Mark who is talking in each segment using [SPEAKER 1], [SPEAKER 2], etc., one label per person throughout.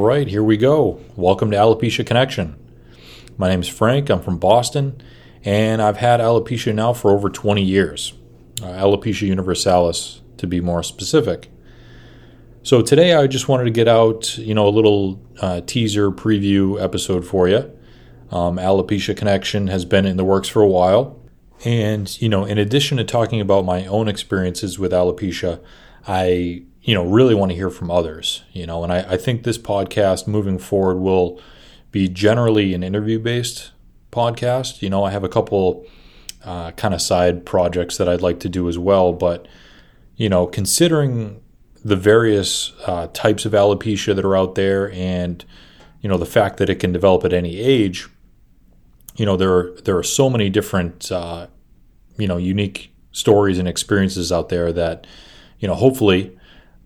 [SPEAKER 1] right, here we go. Welcome to Alopecia Connection. My name is Frank. I'm from Boston, and I've had alopecia now for over 20 years. Uh, alopecia universalis, to be more specific. So today, I just wanted to get out, you know, a little uh, teaser preview episode for you. Um, alopecia Connection has been in the works for a while, and you know, in addition to talking about my own experiences with alopecia, I you know really want to hear from others you know? And I, I think this podcast moving forward will be generally an interview based podcast you know? I have a couple uh, kind of side projects that i'd like to do as well but you know considering the various uh, types of alopecia that are out there and you know the fact that it can develop at any age you know there are there are so many different uh, you know unique stories and experiences out there that you know hopefully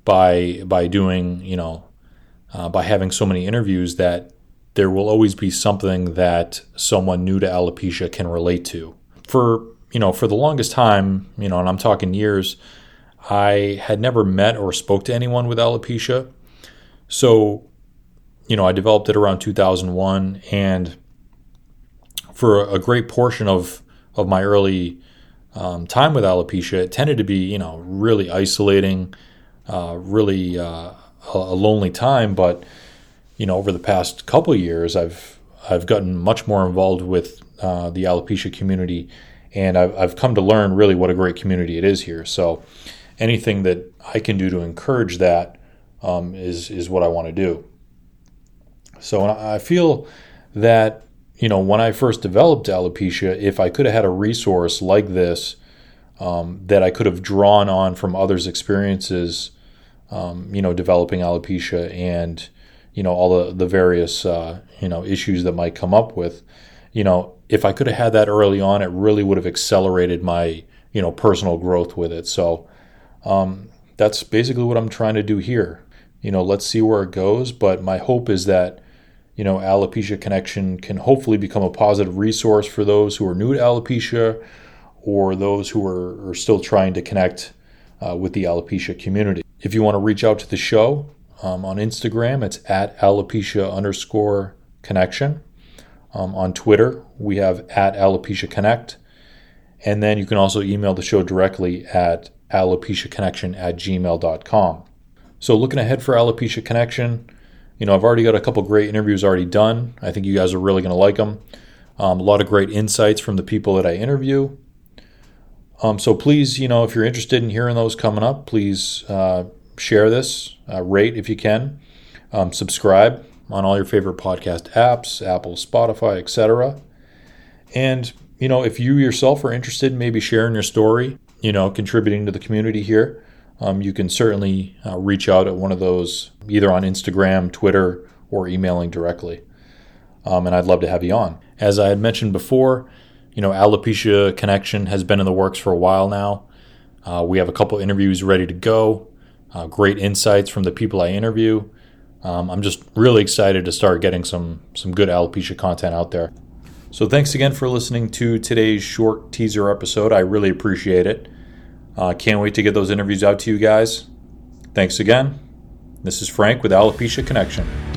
[SPEAKER 1] by by doing you know uh, by having so many interviews that there will always be something that someone new to alopecia can relate to. For you know for the longest time, you know, and I'm talking years, I had never met or spoke to anyone with alopecia. So, you know, I developed it around 2001 and for a great portion of of my early um, time with alopecia, it tended to be, you know, really isolating uh, really uh, a lonely time. But you know, over the past couple years, I've I've gotten much more involved with uh, the alopecia community, and I've, I've come to learn really what a great community it is here. So, anything that I can do to encourage that um, is is what I want to do. So, I feel that you know when I first developed alopecia, if I could have had a resource like this um, that I could have drawn on from others' experiences um, you know, developing alopecia and, you know, all the, the various, uh, you know, issues that might come up with, you know, if I could have had that early on, it really would have accelerated my, you know, personal growth with it. So um, that's basically what I'm trying to do here. You know, let's see where it goes. But my hope is that, you know, Alopecia Connection can hopefully become a positive resource for those who are new to alopecia or those who are, are still trying to connect uh, with the alopecia community. If you want to reach out to the show um, on Instagram, it's at alopecia underscore connection. Um, on Twitter, we have at alopecia connect. And then you can also email the show directly at alopeciaconnection at gmail.com. So looking ahead for Alopecia Connection, you know, I've already got a couple great interviews already done. I think you guys are really going to like them. Um, a lot of great insights from the people that I interview. Um, so please, you know, if you're interested in hearing those coming up, please uh, share this, uh, rate if you can, um, subscribe on all your favorite podcast apps, Apple, Spotify, etc. And you know, if you yourself are interested in maybe sharing your story, you know, contributing to the community here, um, you can certainly uh, reach out at one of those, either on Instagram, Twitter, or emailing directly. Um, and I'd love to have you on. As I had mentioned before, you know, Alopecia Connection has been in the works for a while now. Uh, we have a couple interviews ready to go. Uh, great insights from the people I interview. Um, I'm just really excited to start getting some some good alopecia content out there. So thanks again for listening to today's short teaser episode. I really appreciate it. Uh, can't wait to get those interviews out to you guys. Thanks again. This is Frank with Alopecia Connection.